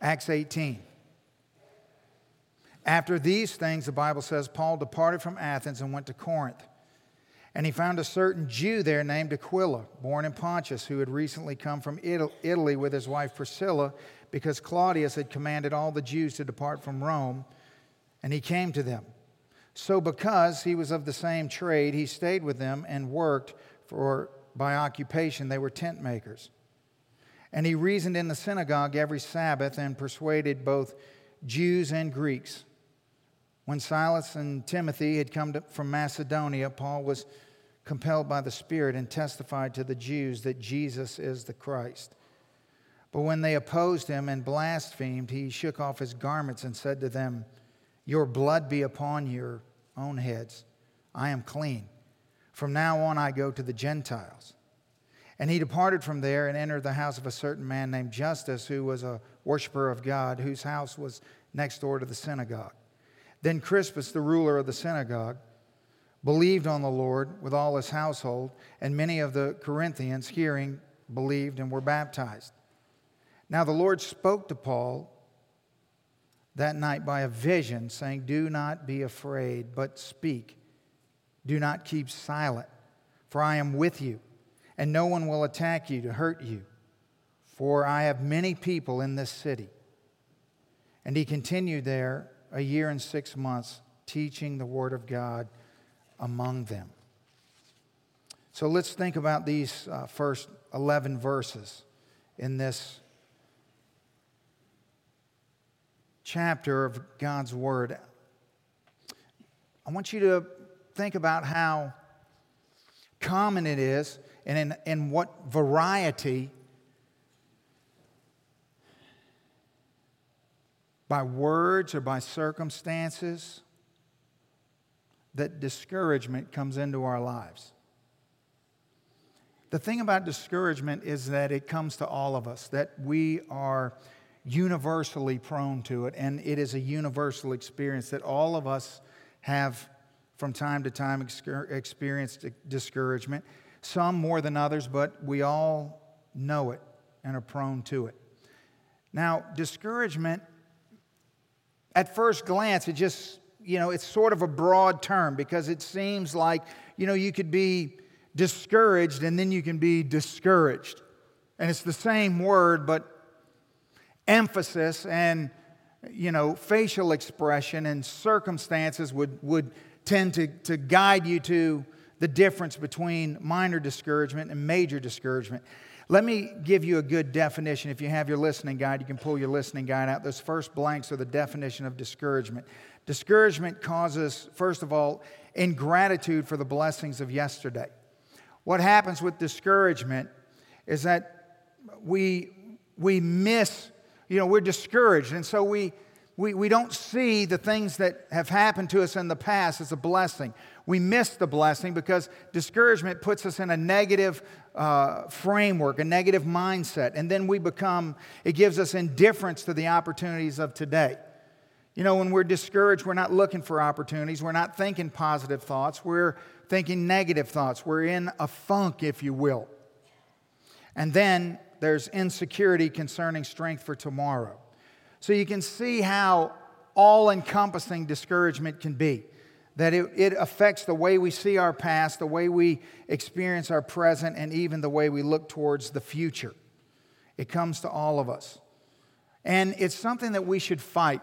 Acts 18. After these things, the Bible says, Paul departed from Athens and went to Corinth. And he found a certain Jew there named Aquila, born in Pontus, who had recently come from Italy with his wife Priscilla, because Claudius had commanded all the Jews to depart from Rome, and he came to them. So, because he was of the same trade, he stayed with them and worked, for by occupation they were tent makers. And he reasoned in the synagogue every Sabbath and persuaded both Jews and Greeks. When Silas and Timothy had come to, from Macedonia, Paul was compelled by the Spirit and testified to the Jews that Jesus is the Christ. But when they opposed him and blasphemed, he shook off his garments and said to them, Your blood be upon your own heads. I am clean. From now on, I go to the Gentiles. And he departed from there and entered the house of a certain man named Justus, who was a worshiper of God, whose house was next door to the synagogue. Then Crispus, the ruler of the synagogue, believed on the Lord with all his household, and many of the Corinthians, hearing, believed and were baptized. Now the Lord spoke to Paul that night by a vision, saying, Do not be afraid, but speak. Do not keep silent, for I am with you, and no one will attack you to hurt you, for I have many people in this city. And he continued there a year and six months teaching the Word of God among them. So let's think about these uh, first 11 verses in this chapter of God's Word. I want you to think about how common it is and in, in what variety by words or by circumstances, that discouragement comes into our lives. The thing about discouragement is that it comes to all of us, that we are universally prone to it, and it is a universal experience that all of us have from time to time experienced discouragement, some more than others, but we all know it and are prone to it. Now, discouragement at first glance, it just, you know, it's sort of a broad term because it seems like, you know, you could be discouraged and then you can be discouraged. And it's the same word, but emphasis and, you know, facial expression and circumstances would, would tend to, to guide you to the difference between minor discouragement and major discouragement. Let me give you a good definition. If you have your listening guide, you can pull your listening guide out. Those first blanks are the definition of discouragement. Discouragement causes, first of all, ingratitude for the blessings of yesterday. What happens with discouragement is that we, we miss, you know, we're discouraged. And so we, we, we don't see the things that have happened to us in the past as a blessing. We miss the blessing because discouragement puts us in a negative uh, framework, a negative mindset, and then we become, it gives us indifference to the opportunities of today. You know, when we're discouraged, we're not looking for opportunities. We're not thinking positive thoughts. We're thinking negative thoughts. We're in a funk, if you will. And then there's insecurity concerning strength for tomorrow. So you can see how all encompassing discouragement can be that it, it affects the way we see our past, the way we experience our present, and even the way we look towards the future. It comes to all of us. And it's something that we should fight.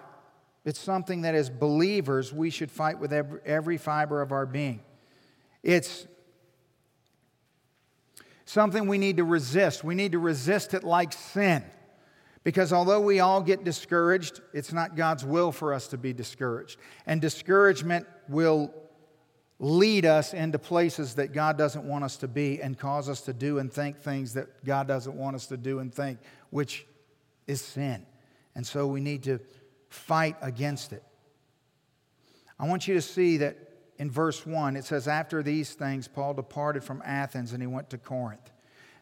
It's something that, as believers, we should fight with every, every fiber of our being. It's something we need to resist. We need to resist it like sin. Because although we all get discouraged, it's not God's will for us to be discouraged. And discouragement will lead us into places that God doesn't want us to be and cause us to do and think things that God doesn't want us to do and think, which is sin. And so we need to fight against it. I want you to see that in verse 1, it says, After these things, Paul departed from Athens and he went to Corinth.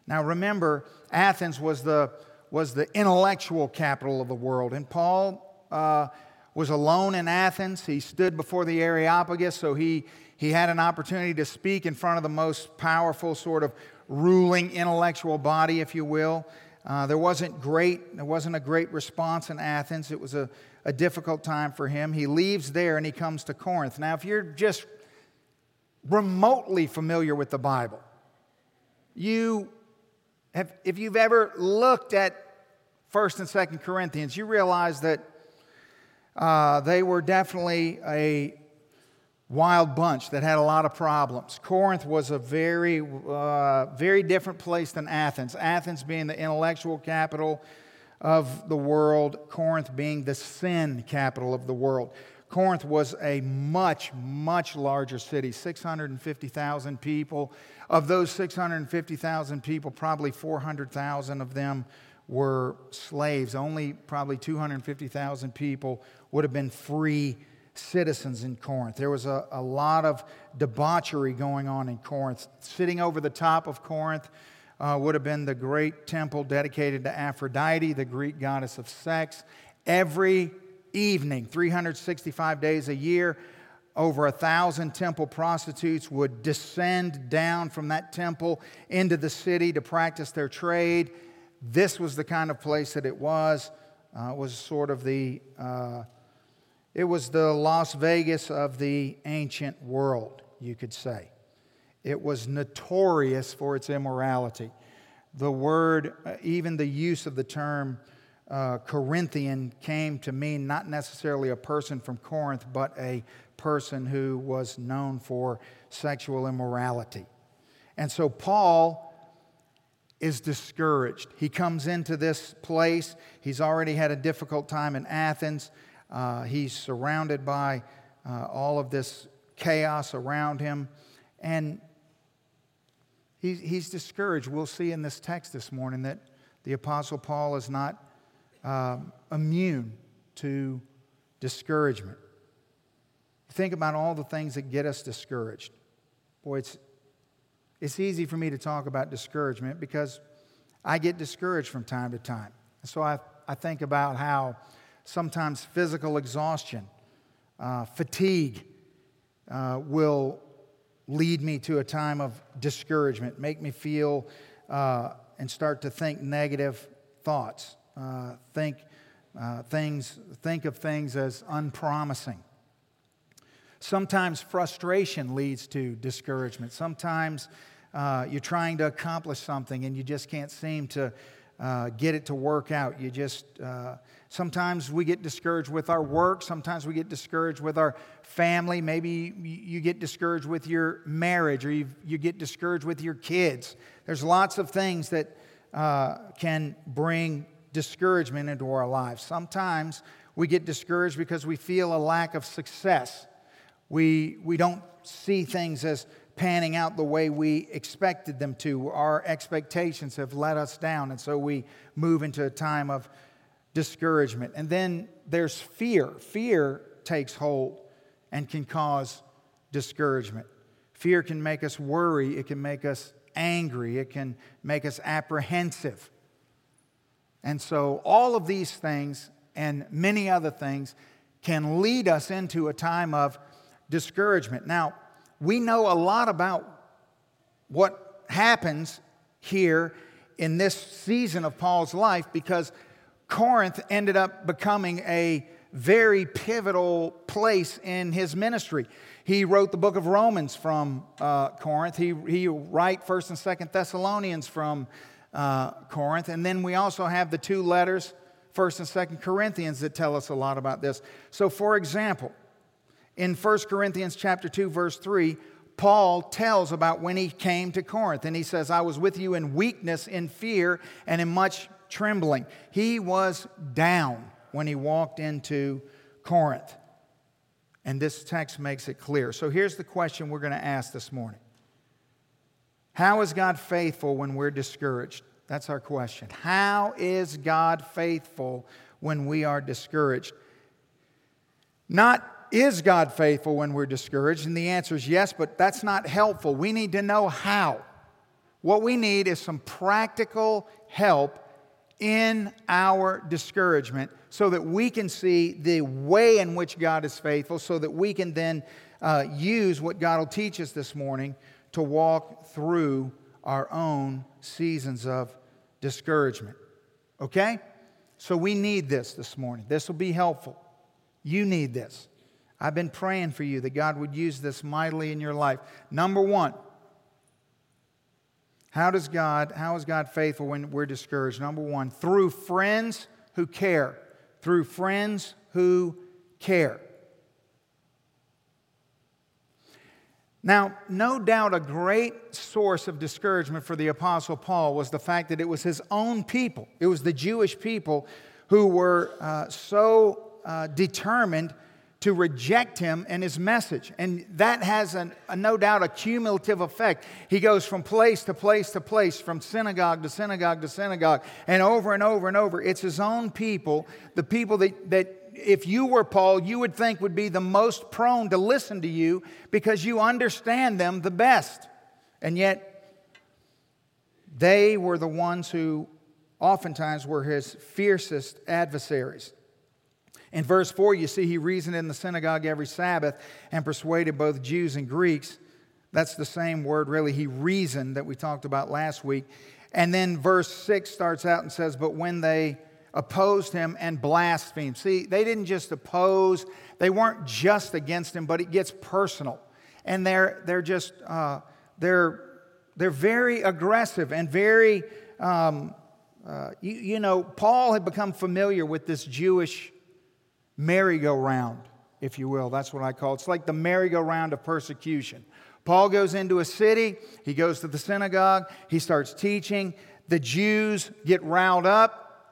Now remember, Athens was the was the intellectual capital of the world. And Paul uh, was alone in Athens. He stood before the Areopagus, so he, he had an opportunity to speak in front of the most powerful, sort of ruling intellectual body, if you will. Uh, there wasn't great, there wasn't a great response in Athens. It was a, a difficult time for him. He leaves there and he comes to Corinth. Now, if you're just remotely familiar with the Bible, you have, if you've ever looked at 1st and 2nd Corinthians, you realize that uh, they were definitely a wild bunch that had a lot of problems. Corinth was a very, uh, very different place than Athens. Athens being the intellectual capital of the world, Corinth being the sin capital of the world. Corinth was a much, much larger city, 650,000 people. Of those 650,000 people, probably 400,000 of them were slaves. Only probably 250,000 people would have been free citizens in Corinth. There was a, a lot of debauchery going on in Corinth. Sitting over the top of Corinth uh, would have been the great temple dedicated to Aphrodite, the Greek goddess of sex. Every evening, 365 days a year, over a thousand temple prostitutes would descend down from that temple into the city to practice their trade. This was the kind of place that it was. Uh, it was sort of the uh, it was the Las Vegas of the ancient world, you could say. It was notorious for its immorality. The word, uh, even the use of the term uh, Corinthian, came to mean not necessarily a person from Corinth, but a person who was known for sexual immorality. And so Paul is discouraged. He comes into this place. He's already had a difficult time in Athens. Uh, he's surrounded by uh, all of this chaos around him. And he, he's discouraged. We'll see in this text this morning that the Apostle Paul is not um, immune to discouragement. Think about all the things that get us discouraged. Boy, it's, it's easy for me to talk about discouragement because I get discouraged from time to time. So I, I think about how sometimes physical exhaustion, uh, fatigue uh, will lead me to a time of discouragement, make me feel uh, and start to think negative thoughts, uh, think uh, things, think of things as unpromising. Sometimes frustration leads to discouragement. Sometimes uh, you're trying to accomplish something and you just can't seem to uh, get it to work out. You just, uh, sometimes we get discouraged with our work. Sometimes we get discouraged with our family. Maybe you get discouraged with your marriage or you, you get discouraged with your kids. There's lots of things that uh, can bring discouragement into our lives. Sometimes we get discouraged because we feel a lack of success. We, we don't see things as panning out the way we expected them to. Our expectations have let us down, and so we move into a time of discouragement. And then there's fear. Fear takes hold and can cause discouragement. Fear can make us worry, it can make us angry, it can make us apprehensive. And so, all of these things and many other things can lead us into a time of discouragement. Now, we know a lot about what happens here in this season of Paul's life because Corinth ended up becoming a very pivotal place in his ministry. He wrote the book of Romans from uh, Corinth. He, he write 1st and 2nd Thessalonians from uh, Corinth. And then we also have the two letters, 1st and 2nd Corinthians, that tell us a lot about this. So, for example, in 1 Corinthians chapter 2 verse 3, Paul tells about when he came to Corinth and he says, "I was with you in weakness, in fear, and in much trembling." He was down when he walked into Corinth. And this text makes it clear. So here's the question we're going to ask this morning. How is God faithful when we're discouraged? That's our question. How is God faithful when we are discouraged? Not is God faithful when we're discouraged? And the answer is yes, but that's not helpful. We need to know how. What we need is some practical help in our discouragement so that we can see the way in which God is faithful, so that we can then uh, use what God will teach us this morning to walk through our own seasons of discouragement. Okay? So we need this this morning. This will be helpful. You need this. I've been praying for you that God would use this mightily in your life. Number one, how does God, how is God faithful when we're discouraged? Number one, through friends who care. Through friends who care. Now, no doubt a great source of discouragement for the Apostle Paul was the fact that it was his own people, it was the Jewish people who were uh, so uh, determined to reject him and his message. And that has an, a, no doubt a cumulative effect. He goes from place to place to place, from synagogue to synagogue to synagogue, and over and over and over. It's his own people, the people that, that if you were Paul, you would think would be the most prone to listen to you because you understand them the best. And yet, they were the ones who oftentimes were his fiercest adversaries. In verse 4, you see he reasoned in the synagogue every Sabbath and persuaded both Jews and Greeks. That's the same word, really. He reasoned that we talked about last week. And then verse 6 starts out and says, But when they opposed him and blasphemed. See, they didn't just oppose, they weren't just against him, but it gets personal. And they're, they're just, uh, they're, they're very aggressive and very, um, uh, you, you know, Paul had become familiar with this Jewish merry-go-round, if you will. That's what I call it. It's like the merry-go-round of persecution. Paul goes into a city, he goes to the synagogue, he starts teaching. The Jews get riled up,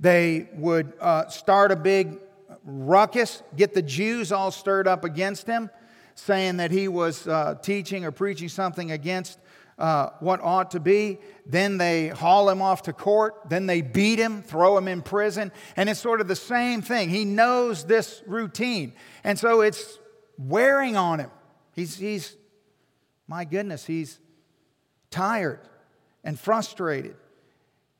they would uh, start a big ruckus, get the Jews all stirred up against him, saying that he was uh, teaching or preaching something against uh, what ought to be. Then they haul him off to court. Then they beat him, throw him in prison. And it's sort of the same thing. He knows this routine. And so it's wearing on him. He's, he's my goodness, he's tired and frustrated.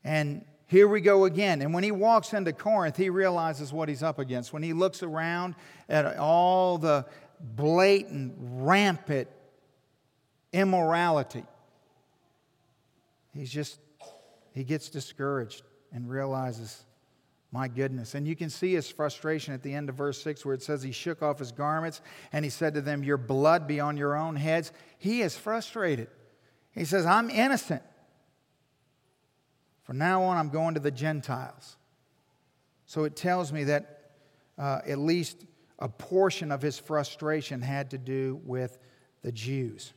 And here we go again. And when he walks into Corinth, he realizes what he's up against. When he looks around at all the blatant, rampant immorality, he's just, he gets discouraged and realizes, my goodness. And you can see his frustration at the end of verse 6 where it says he shook off his garments and he said to them, Your blood be on your own heads. He is frustrated. He says, I'm innocent. From now on, I'm going to the Gentiles. So it tells me that uh, at least a portion of his frustration had to do with the Jews.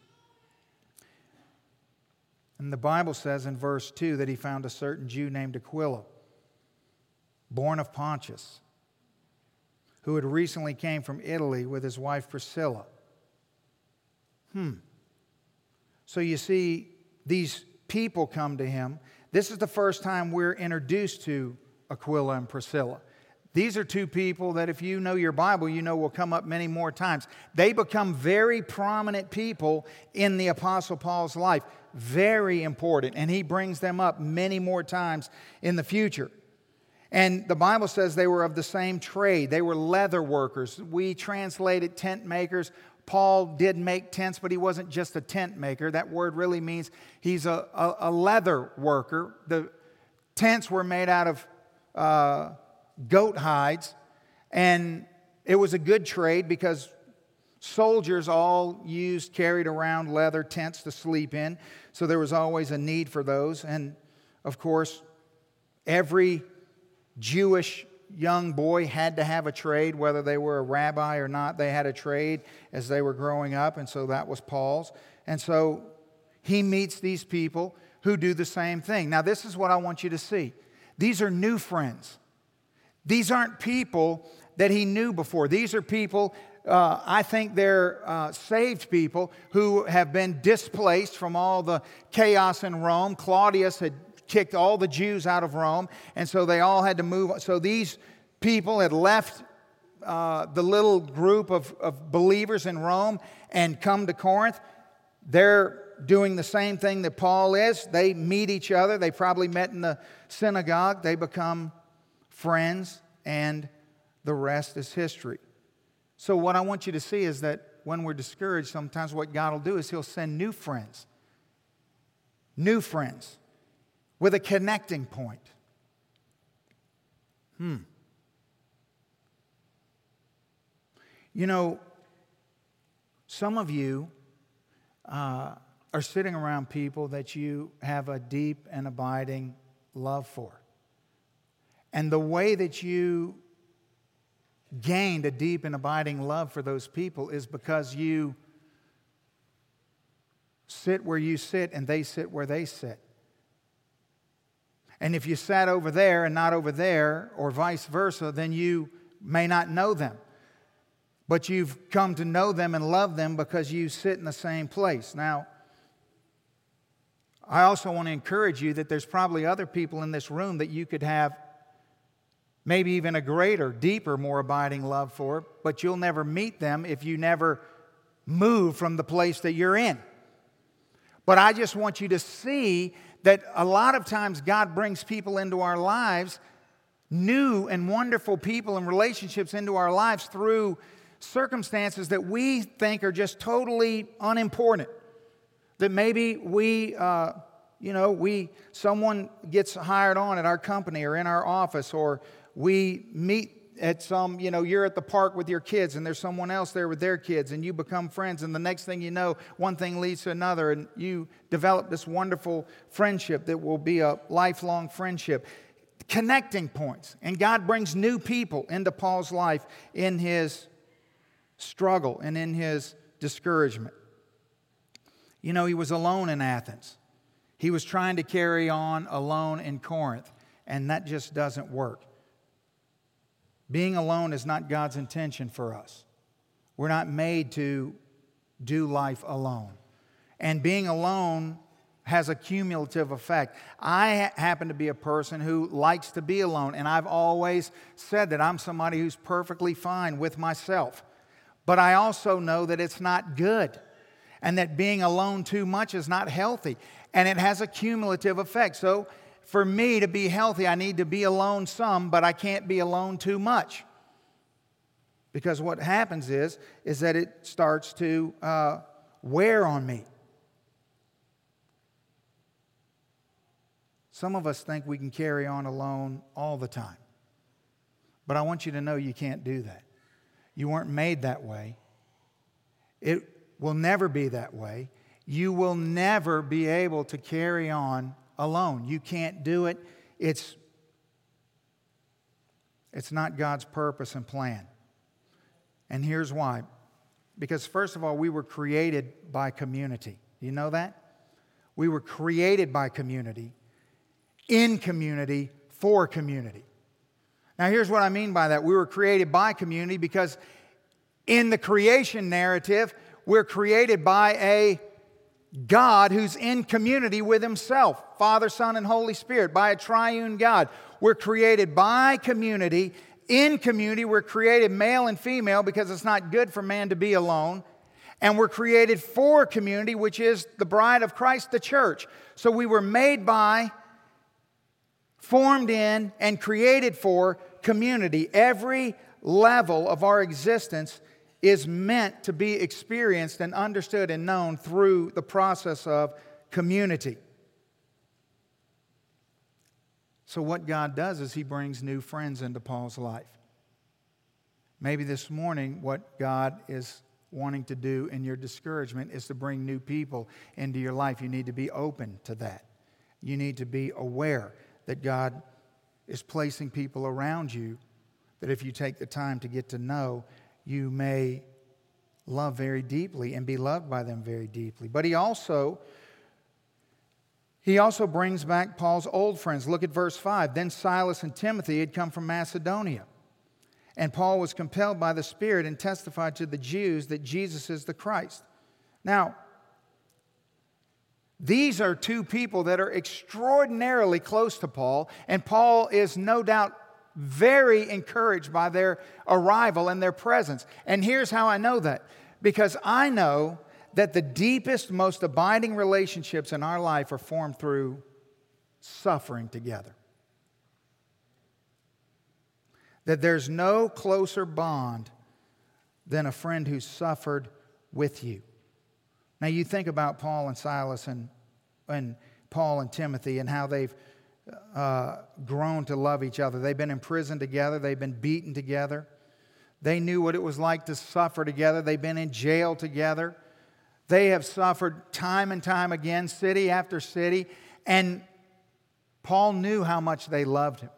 And the Bible says in verse 2 that he found a certain Jew named Aquila, born of Pontius, who had recently came from Italy with his wife Priscilla. Hmm. So you see, these people come to him this is the first time we're introduced to Aquila and Priscilla. These are two people that, if you know your Bible, you know will come up many more times. They become very prominent people in the Apostle Paul's life, very important, and he brings them up many more times in the future. And the Bible says they were of the same trade. They were leather workers. We translated tent makers. Paul did make tents, but he wasn't just a tent maker. That word really means he's a, a, a leather worker. The tents were made out of uh, goat hides, and it was a good trade because soldiers all used, carried around leather tents to sleep in. So there was always a need for those. And of course, every Jewish young boy had to have a trade, whether they were a rabbi or not. They had a trade as they were growing up, and so that was Paul's. And so he meets these people who do the same thing. Now, this is what I want you to see these are new friends. These aren't people that he knew before. These are people, uh, I think they're uh, saved people who have been displaced from all the chaos in Rome. Claudius had kicked all the Jews out of Rome, and so they all had to move. So these people had left uh, the little group of, of believers in Rome and come to Corinth. They're doing the same thing that Paul is. They meet each other. They probably met in the synagogue. They become friends, and the rest is history. So, what I want you to see is that when we're discouraged, sometimes what God will do is He'll send new friends. New friends with a connecting point. Hmm. You know, some of you uh, are sitting around people that you have a deep and abiding love for. And the way that you gained a deep and abiding love for those people is because you sit where you sit and they sit where they sit. And if you sat over there and not over there, or vice versa, then you may not know them. But you've come to know them and love them because you sit in the same place. Now, I also want to encourage you that there's probably other people in this room that you could have maybe even a greater, deeper, more abiding love for, but you'll never meet them if you never move from the place that you're in. But I just want you to see that a lot of times God brings people into our lives, new and wonderful people and relationships into our lives through circumstances that we think are just totally unimportant. That maybe we, uh, you know, we someone gets hired on at our company or in our office, or we meet at some, you know, you're at the park with your kids and there's someone else there with their kids and you become friends. And the next thing you know, one thing leads to another and you develop this wonderful friendship that will be a lifelong friendship. Connecting points. And God brings new people into Paul's life in his struggle and in his discouragement. You know, he was alone in Athens. He was trying to carry on alone in Corinth, and that just doesn't work. Being alone is not God's intention for us. We're not made to do life alone. And being alone has a cumulative effect. I happen to be a person who likes to be alone, and I've always said that I'm somebody who's perfectly fine with myself. But I also know that it's not good, and that being alone too much is not healthy, and it has a cumulative effect. So for me to be healthy, I need to be alone some, but I can't be alone too much. Because what happens is, is that it starts to uh, wear on me. Some of us think we can carry on alone all the time. But I want you to know you can't do that. You weren't made that way. It will never be that way. You will never be able to carry on alone. You can't do it. It's, it's not God's purpose and plan. And here's why. Because, first of all, we were created by community. You know that? We were created by community, in community, for community. Now, here's what I mean by that. We were created by community because in the creation narrative, we're created by a God who's in community with Himself Father, Son, and Holy Spirit, by a triune God. We're created by community. In community, we're created male and female because it's not good for man to be alone. And we're created for community, which is the bride of Christ, the church. So we were made by, formed in, and created for community. Every level of our existence is meant to be experienced and understood and known through the process of community. So, what God does is He brings new friends into Paul's life. Maybe this morning, what God is wanting to do in your discouragement is to bring new people into your life. You need to be open to that. You need to be aware that God is placing people around you that if you take the time to get to know, you may love very deeply and be loved by them very deeply. But he also he also brings back Paul's old friends. Look at verse 5. Then Silas and Timothy had come from Macedonia. And Paul was compelled by the Spirit and testified to the Jews that Jesus is the Christ. Now, these are two people that are extraordinarily close to Paul, and Paul is no doubt very encouraged by their arrival and their presence. And here's how I know that because I know that the deepest, most abiding relationships in our life are formed through suffering together. That there's no closer bond than a friend who suffered with you. Now, you think about Paul and Silas and, and Paul and Timothy and how they've uh, grown to love each other. They've been in prison together, they've been beaten together. They knew what it was like to suffer together. They've been in jail together. They have suffered time and time again, city after city. And Paul knew how much they loved him.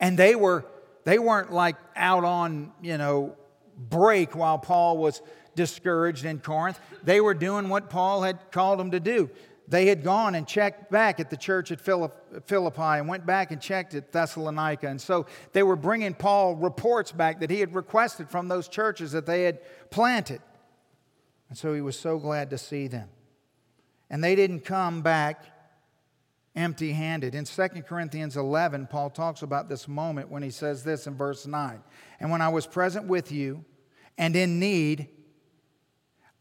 And they were they weren't like out on, you know, break while Paul was discouraged in Corinth. They were doing what Paul had called them to do. They had gone and checked back at the church at Philippi and went back and checked at Thessalonica. And so they were bringing Paul reports back that he had requested from those churches that they had planted. And so he was so glad to see them. And they didn't come back empty handed. In 2 Corinthians 11, Paul talks about this moment when he says this in verse 9 And when I was present with you and in need,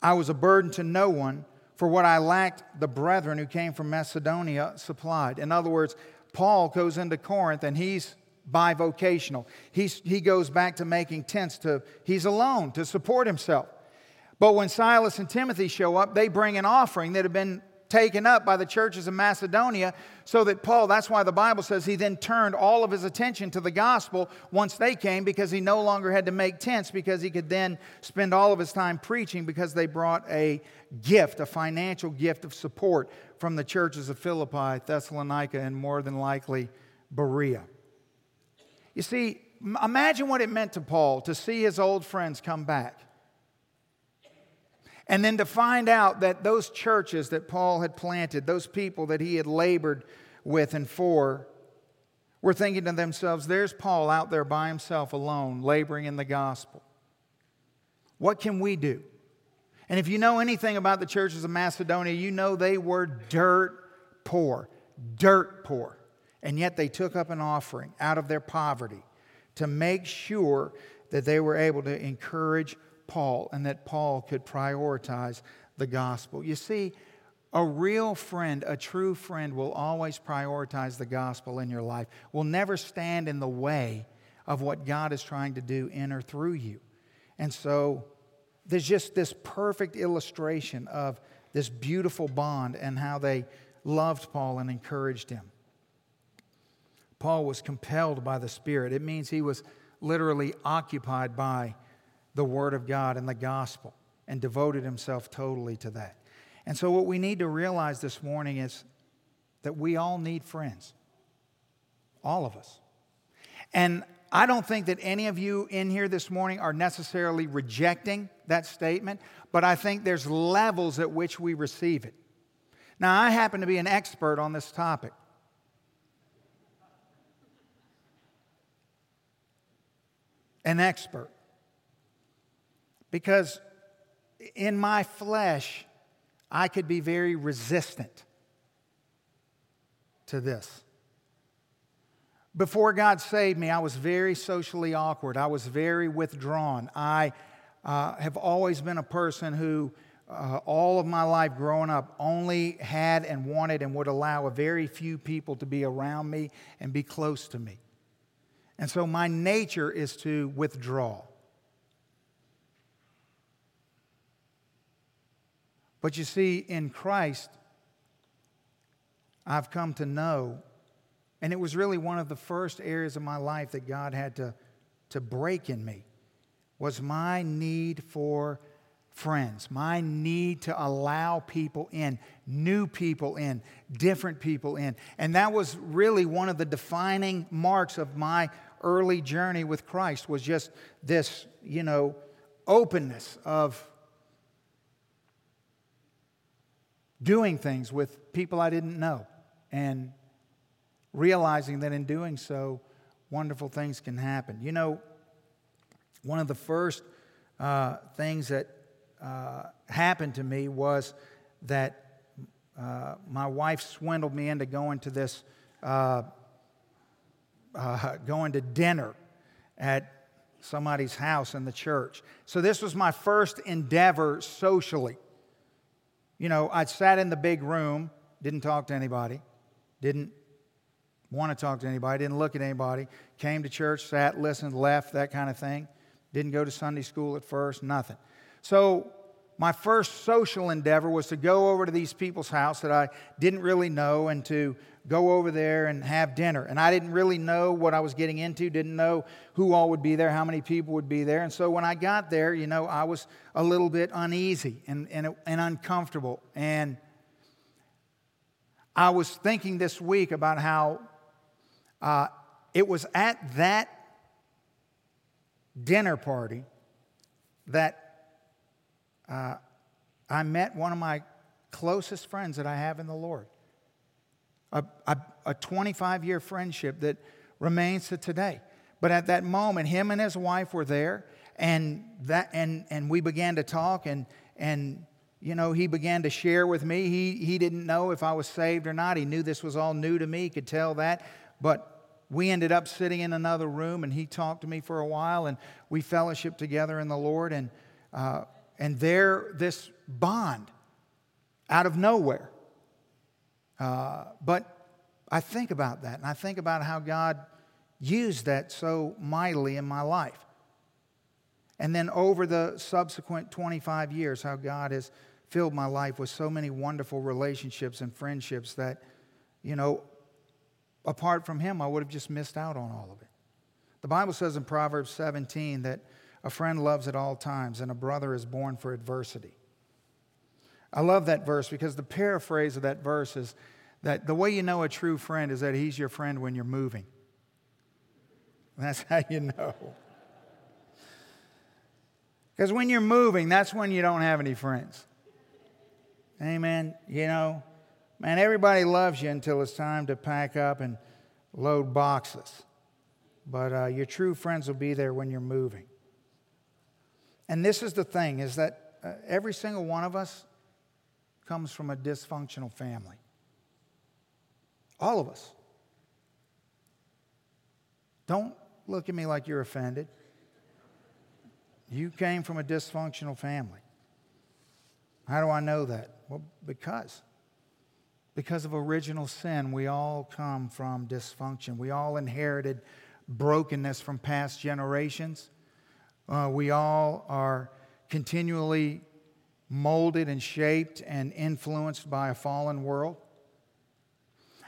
I was a burden to no one, for what I lacked, the brethren who came from Macedonia supplied. In other words, Paul goes into Corinth and he's bivocational. He's, he goes back to making tents to, he's alone to support himself. But when Silas and Timothy show up, they bring an offering that had been taken up by the churches of Macedonia, so that Paul, that's why the Bible says he then turned all of his attention to the gospel once they came because he no longer had to make tents because he could then spend all of his time preaching because they brought a gift, a financial gift of support from the churches of Philippi, Thessalonica, and more than likely Berea. You see, imagine what it meant to Paul to see his old friends come back. And then to find out that those churches that Paul had planted, those people that he had labored with and for, were thinking to themselves, there's Paul out there by himself alone, laboring in the gospel. What can we do? And if you know anything about the churches of Macedonia, you know they were dirt poor, dirt poor. And yet they took up an offering out of their poverty to make sure that they were able to encourage Paul and that Paul could prioritize the gospel. You see, a real friend, a true friend, will always prioritize the gospel in your life, will never stand in the way of what God is trying to do in or through you. And so there's just this perfect illustration of this beautiful bond and how they loved Paul and encouraged him. Paul was compelled by the Spirit. It means he was literally occupied by the Word of God and the gospel and devoted himself totally to that. And so, what we need to realize this morning is that we all need friends. All of us. And I don't think that any of you in here this morning are necessarily rejecting that statement, but I think there's levels at which we receive it. Now, I happen to be an expert on this topic. An expert. Because in my flesh, I could be very resistant to this. Before God saved me, I was very socially awkward. I was very withdrawn. I uh, have always been a person who, uh, all of my life growing up, only had and wanted and would allow a very few people to be around me and be close to me. And so my nature is to withdraw. But you see, in Christ, I've come to know, and it was really one of the first areas of my life that God had to, to break in me, was my need for friends, my need to allow people in, new people in, different people in. And that was really one of the defining marks of my early journey with Christ was just this, you know, openness of doing things with people I didn't know and realizing that in doing so, wonderful things can happen. You know, one of the first uh, things that uh, happened to me was that uh, my wife swindled me into going to this, uh, uh, going to dinner at somebody's house in the church. So this was my first endeavor socially. You know, I sat in the big room, didn't talk to anybody, didn't want to talk to anybody, didn't look at anybody, came to church, sat, listened, left, that kind of thing. Didn't go to Sunday school at first, nothing. So my first social endeavor was to go over to these people's house that I didn't really know and to go over there and have dinner. And I didn't really know what I was getting into, didn't know who all would be there, how many people would be there. And so when I got there, you know, I was a little bit uneasy and, and, and uncomfortable. And I was thinking this week about how uh, it was at that dinner party that uh, I met one of my closest friends that I have in the Lord. A, a, a 25 year friendship that remains to today. But at that moment, him and his wife were there, and, that, and, and we began to talk, and, and you know, he began to share with me. He, he didn't know if I was saved or not. He knew this was all new to me, he could tell that. But we ended up sitting in another room, and he talked to me for a while, and we fellowshiped together in the Lord. And, uh, and there, this bond out of nowhere. Uh, but I think about that, and I think about how God used that so mightily in my life. And then over the subsequent 25 years, how God has filled my life with so many wonderful relationships and friendships that, you know, apart from him, I would have just missed out on all of it. The Bible says in Proverbs 17 that a friend loves at all times and a brother is born for adversity. I love that verse because the paraphrase of that verse is that the way you know a true friend is that he's your friend when you're moving. That's how you know. Because when you're moving, that's when you don't have any friends. Amen. You know, Man, everybody loves you until it's time to pack up and load boxes. But uh, your true friends will be there when you're moving. And this is the thing is that uh, every single one of us comes from a dysfunctional family. All of us. Don't look at me like you're offended. You came from a dysfunctional family. How do I know that? Well, because because of original sin, we all come from dysfunction. We all inherited brokenness from past generations. Uh, we all are continually molded and shaped and influenced by a fallen world.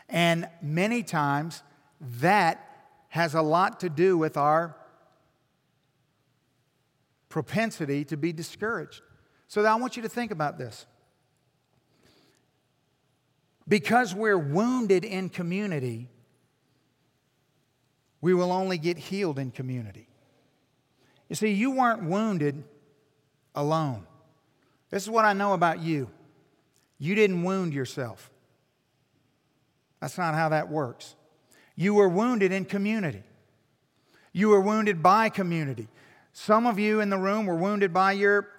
And many times that has a lot to do with our propensity to be discouraged. So I want you to think about this. Because we're wounded in community, we will only get healed in community. You see, you weren't wounded alone. This is what I know about you. You didn't wound yourself. That's not how that works. You were wounded in community. You were wounded by community. Some of you in the room were wounded by your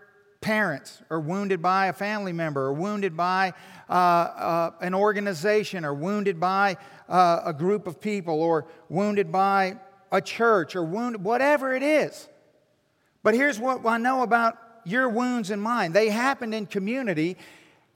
parents, or wounded by a family member, or wounded by uh, uh, an organization, or wounded by uh, a group of people, or wounded by a church, or wounded, whatever it is. But here's what I know about your wounds and mine they happened in community,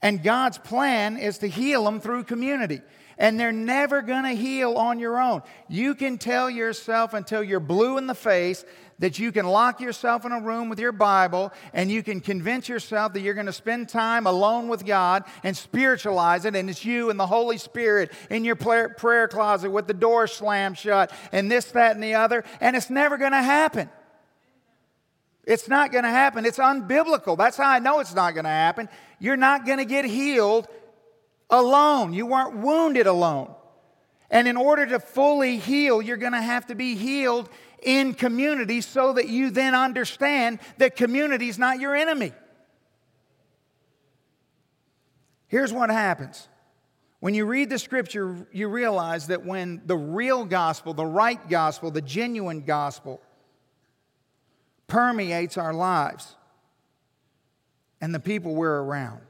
and God's plan is to heal them through community and they're never going to heal on your own. You can tell yourself until you're blue in the face that you can lock yourself in a room with your Bible and you can convince yourself that you're going to spend time alone with God and spiritualize it, and it's you and the Holy Spirit in your prayer closet with the door slammed shut and this, that, and the other, and it's never going to happen. It's not going to happen. It's unbiblical. That's how I know it's not going to happen. You're not going to get healed alone. You weren't wounded alone. And in order to fully heal, you're going to have to be healed in community so that you then understand that community is not your enemy. Here's what happens. When you read the scripture, you realize that when the real gospel, the right gospel, the genuine gospel permeates our lives and the people we're around,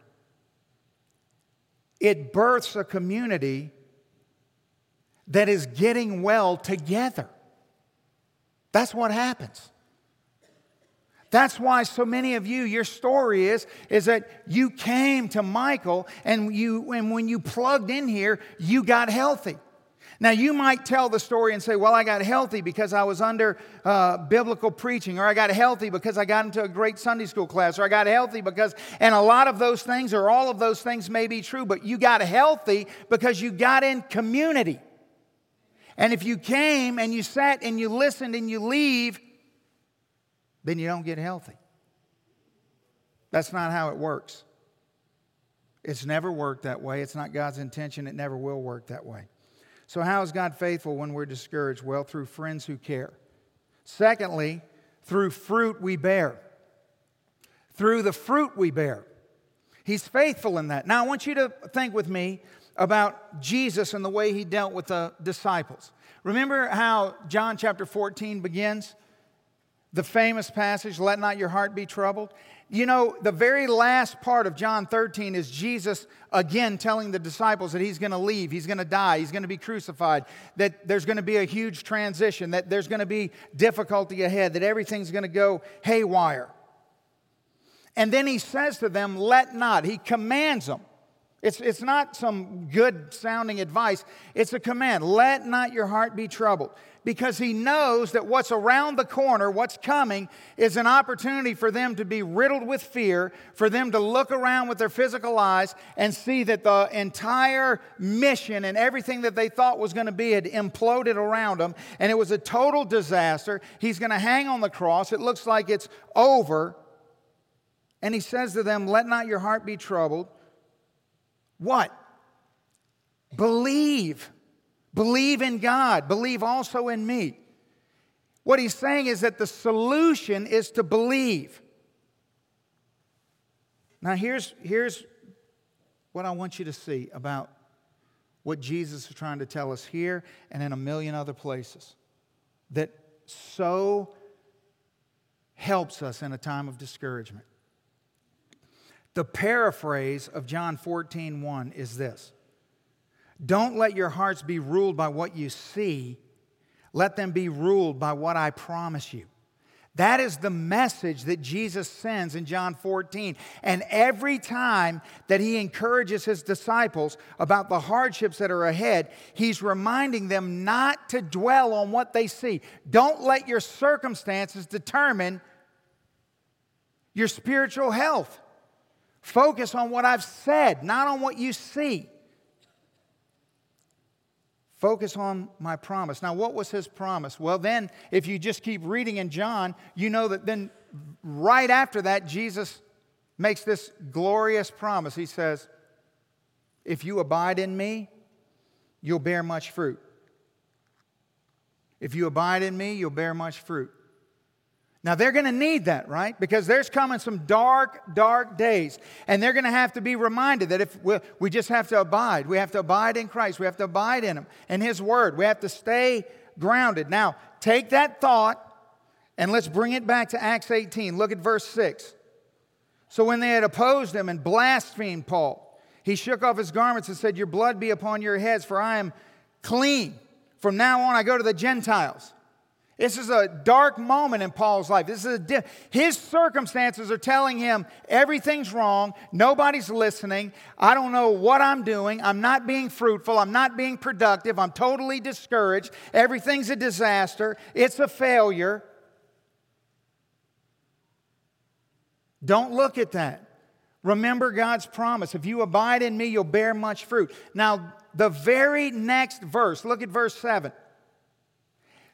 it births a community that is getting well together. That's what happens. That's why so many of you, your story is, is that you came to Michael and, you, and when you plugged in here, you got healthy. Now, you might tell the story and say, Well, I got healthy because I was under uh, biblical preaching, or I got healthy because I got into a great Sunday school class, or I got healthy because, and a lot of those things, or all of those things may be true, but you got healthy because you got in community. And if you came and you sat and you listened and you leave, then you don't get healthy. That's not how it works. It's never worked that way. It's not God's intention. It never will work that way. So, how is God faithful when we're discouraged? Well, through friends who care. Secondly, through fruit we bear. Through the fruit we bear. He's faithful in that. Now, I want you to think with me about Jesus and the way he dealt with the disciples. Remember how John chapter 14 begins? The famous passage, let not your heart be troubled. You know, the very last part of John 13 is Jesus again telling the disciples that he's going to leave, he's going to die, he's going to be crucified, that there's going to be a huge transition, that there's going to be difficulty ahead, that everything's going to go haywire. And then he says to them, Let not. He commands them. It's, it's not some good sounding advice, it's a command. Let not your heart be troubled because he knows that what's around the corner, what's coming, is an opportunity for them to be riddled with fear, for them to look around with their physical eyes and see that the entire mission and everything that they thought was going to be had imploded around them, and it was a total disaster. He's going to hang on the cross. It looks like it's over. And he says to them, Let not your heart be troubled. What? Believe. Believe in God, believe also in me. What he's saying is that the solution is to believe. Now, here's, here's what I want you to see about what Jesus is trying to tell us here and in a million other places that so helps us in a time of discouragement. The paraphrase of John 14, 1 is this don't let your hearts be ruled by what you see, let them be ruled by what I promise you. That is the message that Jesus sends in John 14. And every time that he encourages his disciples about the hardships that are ahead, he's reminding them not to dwell on what they see. Don't let your circumstances determine your spiritual health. Focus on what I've said, not on what you see. Focus on my promise. Now, what was his promise? Well, then, if you just keep reading in John, you know that then right after that, Jesus makes this glorious promise. He says, If you abide in me, you'll bear much fruit. If you abide in me, you'll bear much fruit. Now they're going to need that, right? Because there's coming some dark, dark days. And they're going to have to be reminded that if we, we, just have to abide, we have to abide in Christ, we have to abide in Him and His Word, we have to stay grounded. Now, take that thought and let's bring it back to Acts 18. Look at verse 6. So when they had opposed him and blasphemed Paul, he shook off his garments and said, Your blood be upon your heads, for I am clean. From now on, I go to the Gentiles. This is a dark moment in Paul's life. This is di- his circumstances are telling him everything's wrong. Nobody's listening. I don't know what I'm doing. I'm not being fruitful. I'm not being productive. I'm totally discouraged. Everything's a disaster. It's a failure. Don't look at that. Remember God's promise. If you abide in me, you'll bear much fruit. Now, the very next verse, look at verse 7.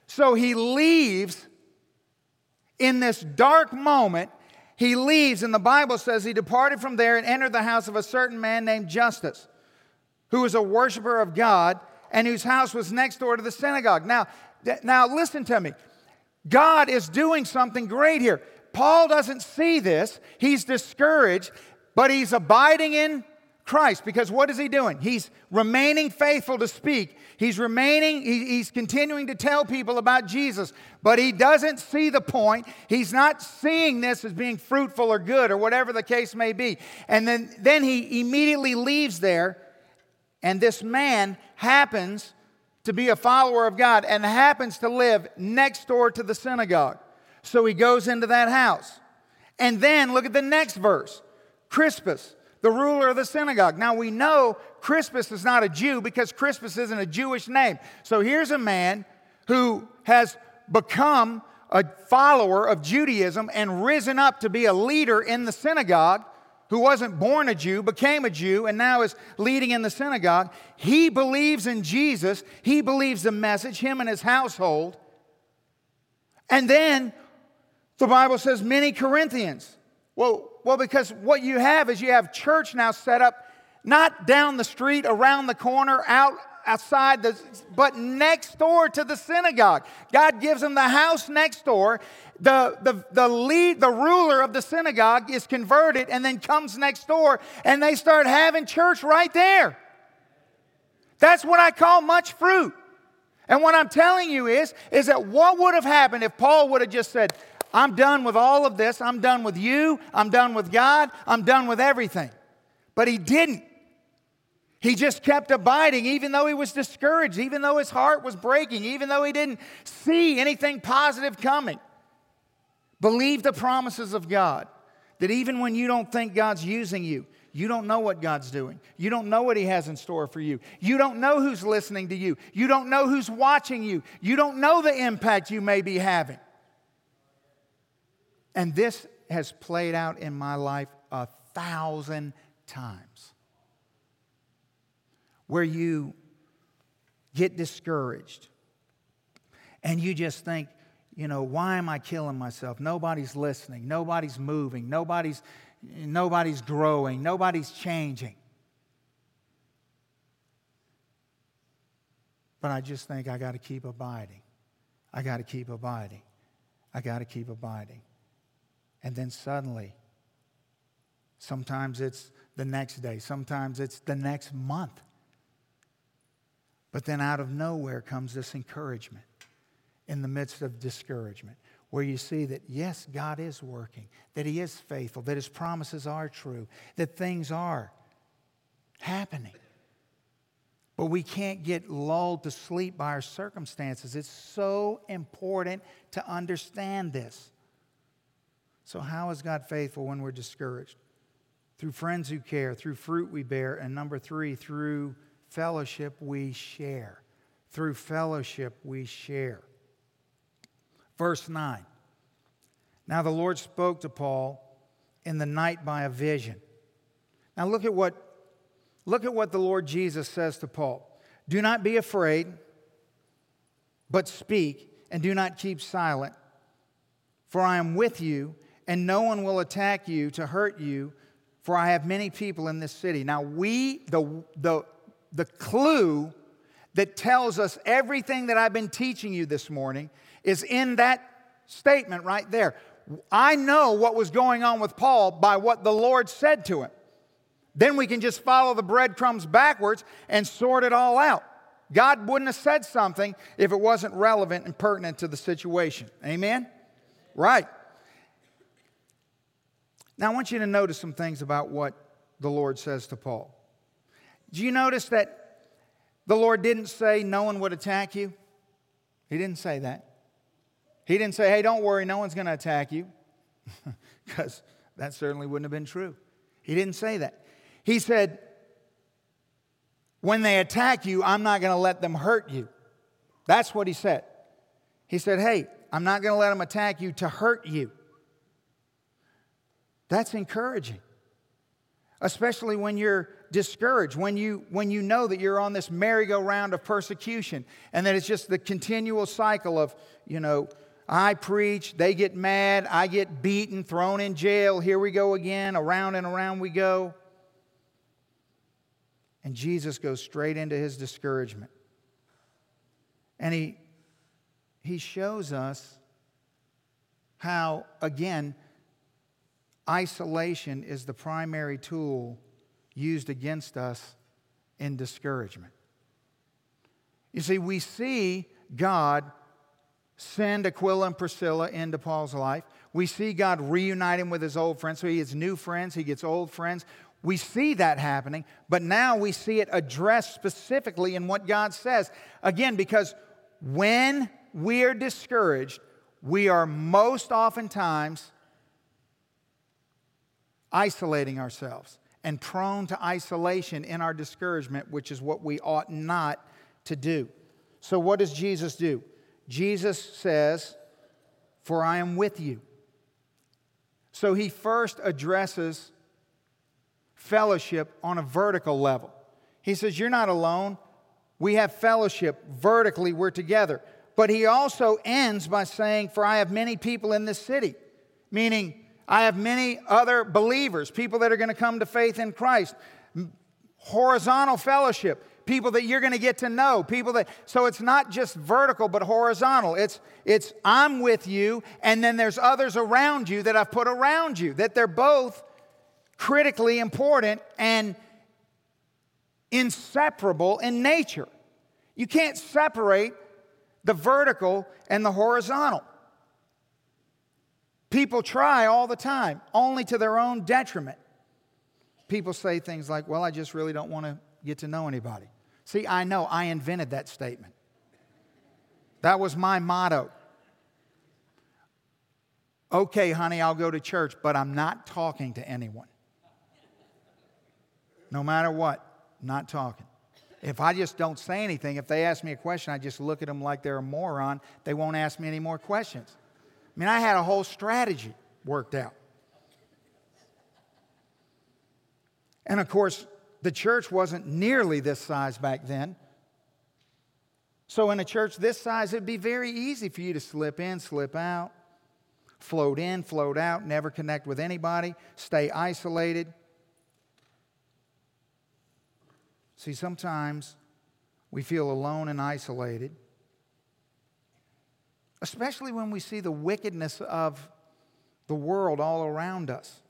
So he leaves in this dark moment. He leaves, and the Bible says he departed from there and entered the house of a certain man named Justus, who was a worshiper of God and whose house was next door to the synagogue. Now, now listen to me. God is doing something great here. Paul doesn't see this. He's discouraged, but he's abiding in Christ because what is he doing? He's remaining faithful to speak. He's remaining, he's continuing to tell people about Jesus, but he doesn't see the point. He's not seeing this as being fruitful or good or whatever the case may be. And then, then he immediately leaves there, and this man happens to be a follower of God and happens to live next door to the synagogue. So he goes into that house. And then look at the next verse Crispus the ruler of the synagogue. Now we know Crispus is not a Jew because Crispus isn't a Jewish name. So here's a man who has become a follower of Judaism and risen up to be a leader in the synagogue, who wasn't born a Jew, became a Jew, and now is leading in the synagogue. He believes in Jesus, he believes the message, him and his household. And then the Bible says many Corinthians. Well, well, because what you have is you have church now set up not down the street, around the corner, out outside the but next door to the synagogue. God gives them the house next door. The, the, the lead, the ruler of the synagogue is converted and then comes next door and they start having church right there. That's what I call much fruit. And what I'm telling you is, is that what would have happened if Paul would have just said, I'm done with all of this. I'm done with you. I'm done with God. I'm done with everything. But he didn't. He just kept abiding, even though he was discouraged, even though his heart was breaking, even though he didn't see anything positive coming. Believe the promises of God that even when you don't think God's using you, you don't know what God's doing. You don't know what He has in store for you. You don't know who's listening to you. You don't know who's watching you. You don't know the impact you may be having. And this has played out in my life a thousand times. Where you get discouraged and you just think, you know, why am I killing myself? Nobody's listening. Nobody's moving. Nobody's, nobody's growing. Nobody's changing. But I just think I got to keep abiding. I got to keep abiding. I got to keep abiding. And then suddenly, sometimes it's the next day, sometimes it's the next month. But then out of nowhere comes this encouragement in the midst of discouragement, where you see that, yes, God is working, that He is faithful, that His promises are true, that things are happening. But we can't get lulled to sleep by our circumstances. It's so important to understand this. So, how is God faithful when we're discouraged? Through friends who care, through fruit we bear, and number three, through fellowship we share. Through fellowship we share. Verse 9. Now the Lord spoke to Paul in the night by a vision. Now look at what look at what the Lord Jesus says to Paul. Do not be afraid, but speak and do not keep silent, for I am with you and no one will attack you to hurt you, for I have many people in this city. Now, we, the, the, the clue that tells us everything that I've been teaching you this morning is in that statement right there. I know what was going on with Paul by what the Lord said to him. Then we can just follow the breadcrumbs backwards and sort it all out. God wouldn't have said something if it wasn't relevant and pertinent to the situation. Amen? Right. Now, I want you to notice some things about what the Lord says to Paul. Do you notice that the Lord didn't say no one would attack you? He didn't say that. He didn't say, hey, don't worry, no one's going to attack you, because that certainly wouldn't have been true. He didn't say that. He said, when they attack you, I'm not going to let them hurt you. That's what he said. He said, hey, I'm not going to let them attack you to hurt you. That's encouraging. Especially when you're discouraged, when you, when you know that you're on this merry-go-round of persecution and that it's just the continual cycle of, you know, I preach, they get mad, I get beaten, thrown in jail, here we go again, around and around we go. And Jesus goes straight into his discouragement. And he, he shows us how, again, Isolation is the primary tool used against us in discouragement. You see, we see God send Aquila and Priscilla into Paul's life. We see God reunite him with his old friends. So he gets new friends, he gets old friends. We see that happening, but now we see it addressed specifically in what God says. Again, because when we are discouraged, we are most oftentimes isolating ourselves. and prone to isolation in our discouragement, which is what we ought not to do. So, what does Jesus do? Jesus says, For I am with you. So, he first addresses fellowship on a vertical level. He says, You're not alone. We have fellowship vertically, we're together. But he also ends by saying, For I have many people in this city, meaning I have many other believers, people that are going to come to faith in Christ. Horizontal fellowship, people that you're going to get to know, people that, so it's not just vertical, but horizontal. It's, it's I'm with you, and then there's others around you that I've put around you, that they're both critically important and inseparable in nature. You can't separate the vertical and the horizontal. People try all the time, only to their own detriment. People say things like, Well, I just really don't want to get to know anybody. See, I know I invented that statement. That was my motto. Okay, honey, I'll go to church, but I'm not talking to anyone. No matter what, not talking. If I just don't say anything, if they ask me a question, I just look at them like they're a moron. They won't ask me any more questions. I mean, I had a whole strategy worked out. And of course, the church wasn't nearly this size back then. So, in a church this size, it'd be very easy for you to slip in, slip out, float in, float out, never connect with anybody, stay isolated. See, sometimes we feel alone and isolated, especially when we see the wickedness of the world all around us,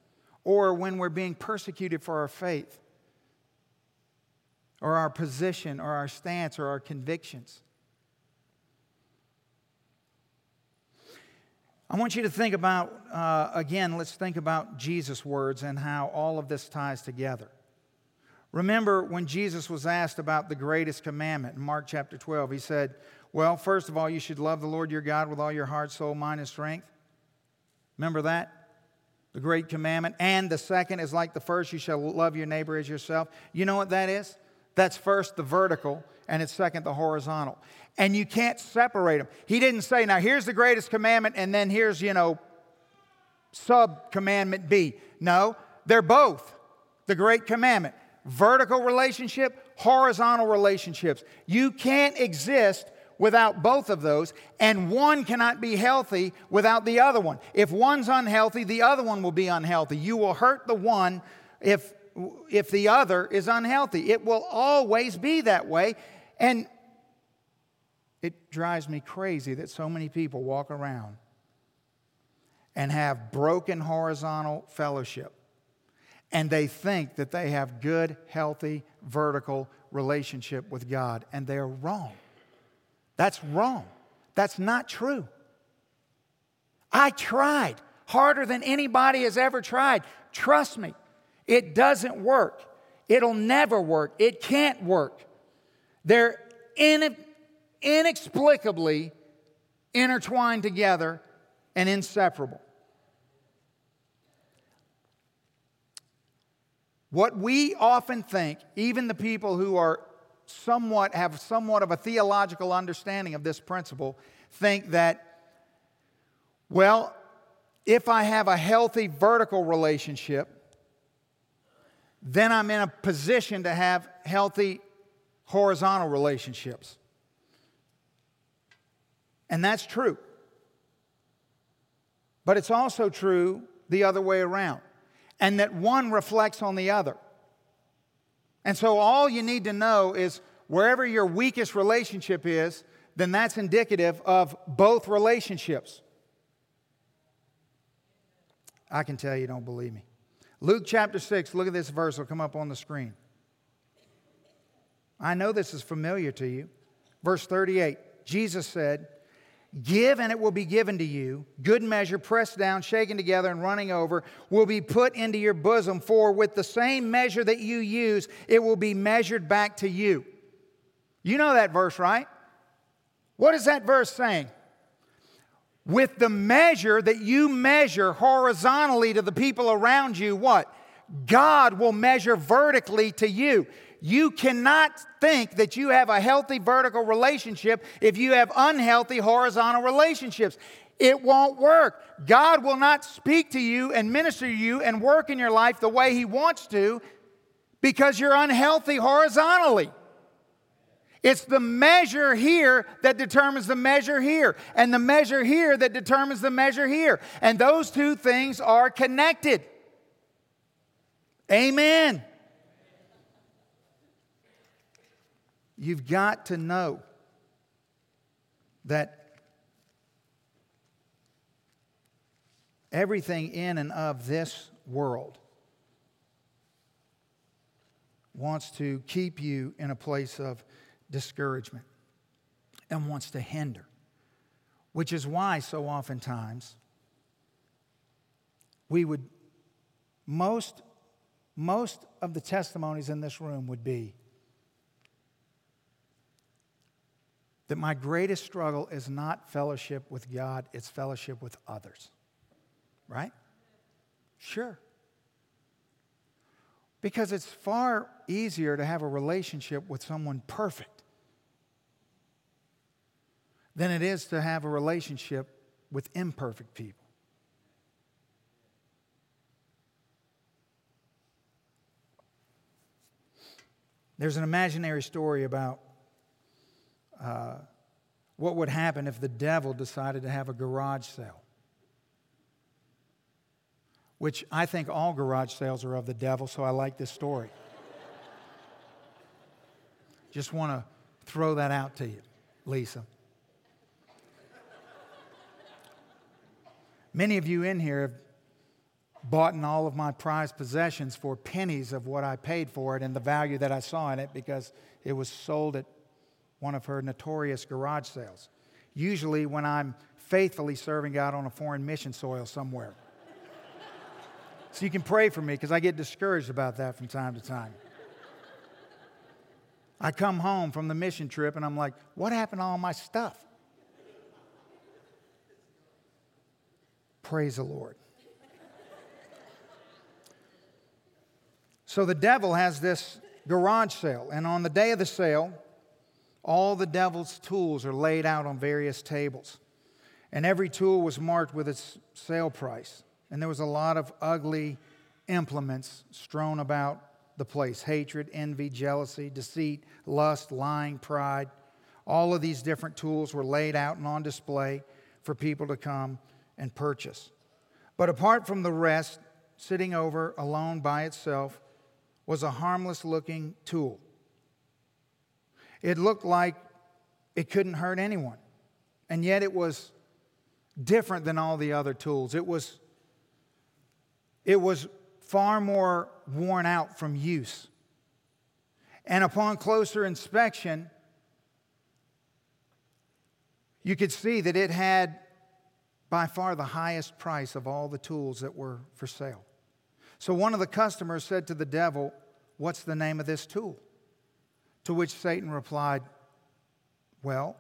or when we're being persecuted for our faith, or our position, or our stance, or our convictions. I want you to think about, uh, again, let's think about Jesus' words and how all of this ties together. Remember when Jesus was asked about the greatest commandment in Mark chapter 12, he said, Well, first of all, you should love the Lord your God with all your heart, soul, mind, and strength. Remember that? The great commandment. And the second is like the first, you shall love your neighbor as yourself. You know what that is? That's first the vertical, and it's second the horizontal. And you can't separate them. He didn't say, now here's the greatest commandment, and then here's, you know, sub commandment B. No, they're both the great commandment vertical relationship, horizontal relationships. You can't exist without both of those, and one cannot be healthy without the other one. If one's unhealthy, the other one will be unhealthy. You will hurt the one if, if the other is unhealthy. It will always be that way. And it drives me crazy that so many people walk around and have broken horizontal fellowship and they think that they have good, healthy, vertical relationship with God, and they're wrong. That's wrong. That's not true. I tried harder than anybody has ever tried. Trust me, it doesn't work. It'll never work. It can't work. They're inexplicably intertwined together and inseparable. What we often think, even the people who are somewhat have somewhat of a theological understanding of this principle, think that, well, if I have a healthy vertical relationship, then I'm in a position to have healthy horizontal relationships. And that's true. But it's also true the other way around and that one reflects on the other. And so all you need to know is wherever your weakest relationship is, then that's indicative of both relationships. I can tell you don't believe me. Luke chapter 6, look at this verse, it'll come up on the screen. I know this is familiar to you. Verse 38 Jesus said, Give and it will be given to you. Good measure, pressed down, shaken together, and running over, will be put into your bosom. For with the same measure that you use, it will be measured back to you. You know that verse, right? What is that verse saying? With the measure that you measure horizontally to the people around you, what? God will measure vertically to you. You cannot think that you have a healthy vertical relationship if you have unhealthy horizontal relationships. It won't work. God will not speak to you and minister to you and work in your life the way He wants to because you're unhealthy horizontally. It's the measure here that determines the measure here, and the measure here that determines the measure here. And those two things are connected. Amen. You've got to know that everything in and of this world wants to keep you in a place of discouragement and wants to hinder, which is why so oftentimes we would, most, most of the testimonies in this room would be that my greatest struggle is not fellowship with God, it's fellowship with others. Right? Sure. Because it's far easier to have a relationship with someone perfect than it is to have a relationship with imperfect people. There's an imaginary story about uh, what would happen if the devil decided to have a garage sale which I think all garage sales are of the devil, so I like this story. Just want to throw that out to you, Lisa. Many of you in here have bought in all of my prized possessions for pennies of what I paid for it and the value that I saw in it because it was sold at one of her notorious garage sales. Usually, when I'm faithfully serving God on a foreign mission soil somewhere. So you can pray for me because I get discouraged about that from time to time. I come home from the mission trip and I'm like, what happened to all my stuff? Praise the Lord. So the devil has this garage sale, and on the day of the sale, all the devil's tools are laid out on various tables. And every tool was marked with its sale price. And there was a lot of ugly implements strewn about the place hatred, envy, jealousy, deceit, lust, lying, pride. All of these different tools were laid out and on display for people to come and purchase. But apart from the rest, sitting over alone by itself was a harmless looking tool. It looked like it couldn't hurt anyone, and yet it was different than all the other tools. It was it was far more worn out from use. And upon closer inspection, you could see that it had by far the highest price of all the tools that were for sale. So one of the customers said to the devil, What's the name of this tool? To which Satan replied, Well,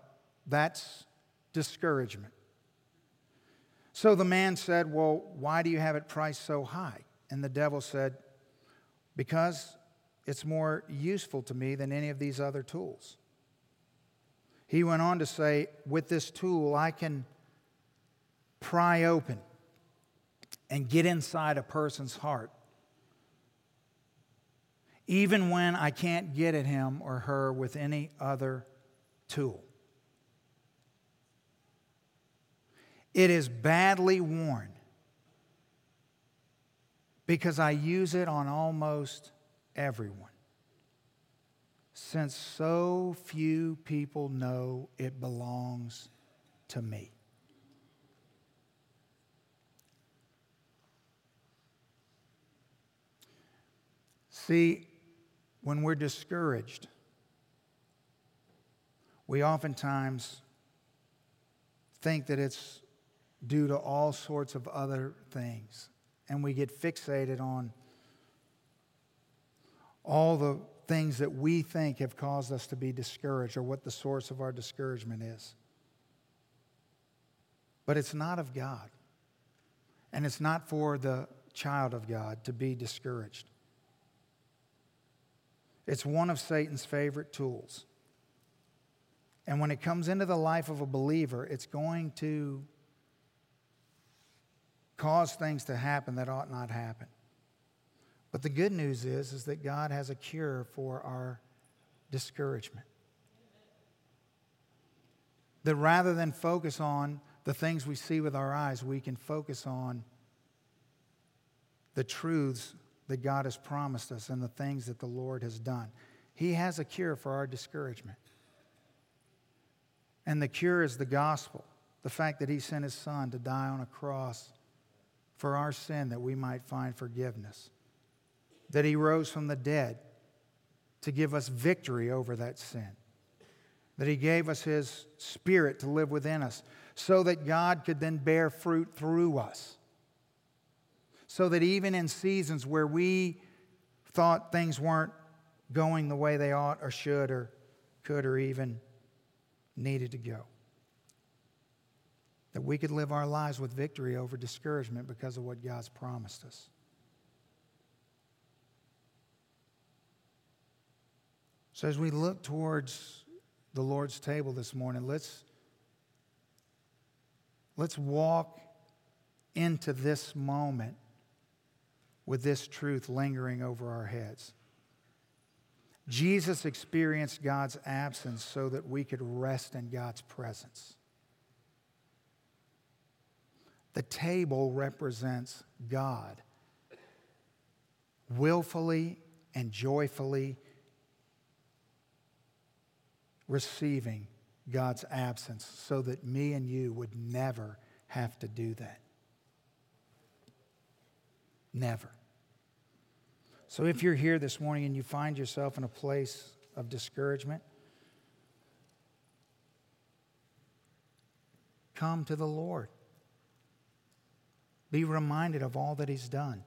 that's discouragement. So the man said, Well, why do you have it priced so high? And the devil said, Because it's more useful to me than any of these other tools. He went on to say, With this tool, I can pry open and get inside a person's heart, even when I can't get at him or her with any other tool. It is badly worn because I use it on almost everyone. Since so few people know it belongs to me. See, when we're discouraged, we oftentimes think that it's due to all sorts of other things. And we get fixated on all the things that we think have caused us to be discouraged or what the source of our discouragement is. But it's not of God. And it's not for the child of God to be discouraged. It's one of Satan's favorite tools. And when it comes into the life of a believer, it's going to cause things to happen that ought not happen. But the good news is, is that God has a cure for our discouragement. That rather than focus on the things we see with our eyes, we can focus on the truths that God has promised us and the things that the Lord has done. He has a cure for our discouragement. And the cure is the gospel the fact that He sent His Son to die on a cross for our sin that we might find forgiveness, that He rose from the dead to give us victory over that sin, that He gave us His Spirit to live within us so that God could then bear fruit through us so that even in seasons where we thought things weren't going the way they ought or should or could or even needed to go, that we could live our lives with victory over discouragement because of what God's promised us. So, as we look towards the Lord's table this morning, let's, let's walk into this moment with this truth lingering over our heads. Jesus experienced God's absence so that we could rest in God's presence. The table represents God willfully and joyfully receiving God's absence so that me and you would never have to do that. Never. So if you're here this morning and you find yourself in a place of discouragement, come to the Lord. Be reminded of all that He's done.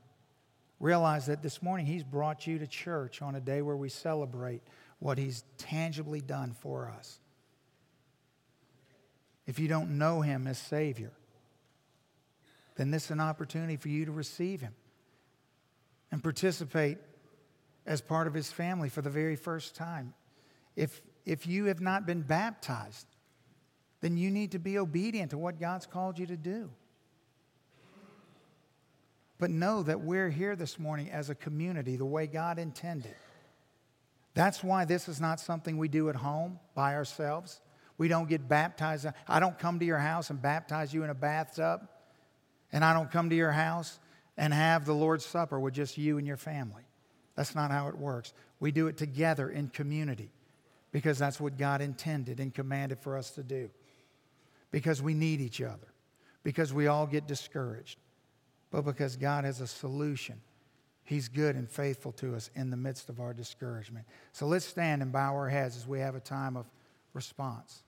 Realize that this morning He's brought you to church on a day where we celebrate what He's tangibly done for us. If you don't know Him as Savior, then this is an opportunity for you to receive Him and participate as part of his family for the very first time. If, if you have not been baptized, then you need to be obedient to what God's called you to do. But know that we're here this morning as a community the way God intended. That's why this is not something we do at home by ourselves. We don't get baptized. I don't come to your house and baptize you in a bathtub. And I don't come to your house and have the Lord's Supper with just you and your family. That's not how it works. We do it together in community because that's what God intended and commanded for us to do. Because we need each other, because we all get discouraged, but because God has a solution. He's good and faithful to us in the midst of our discouragement. So let's stand and bow our heads as we have a time of response.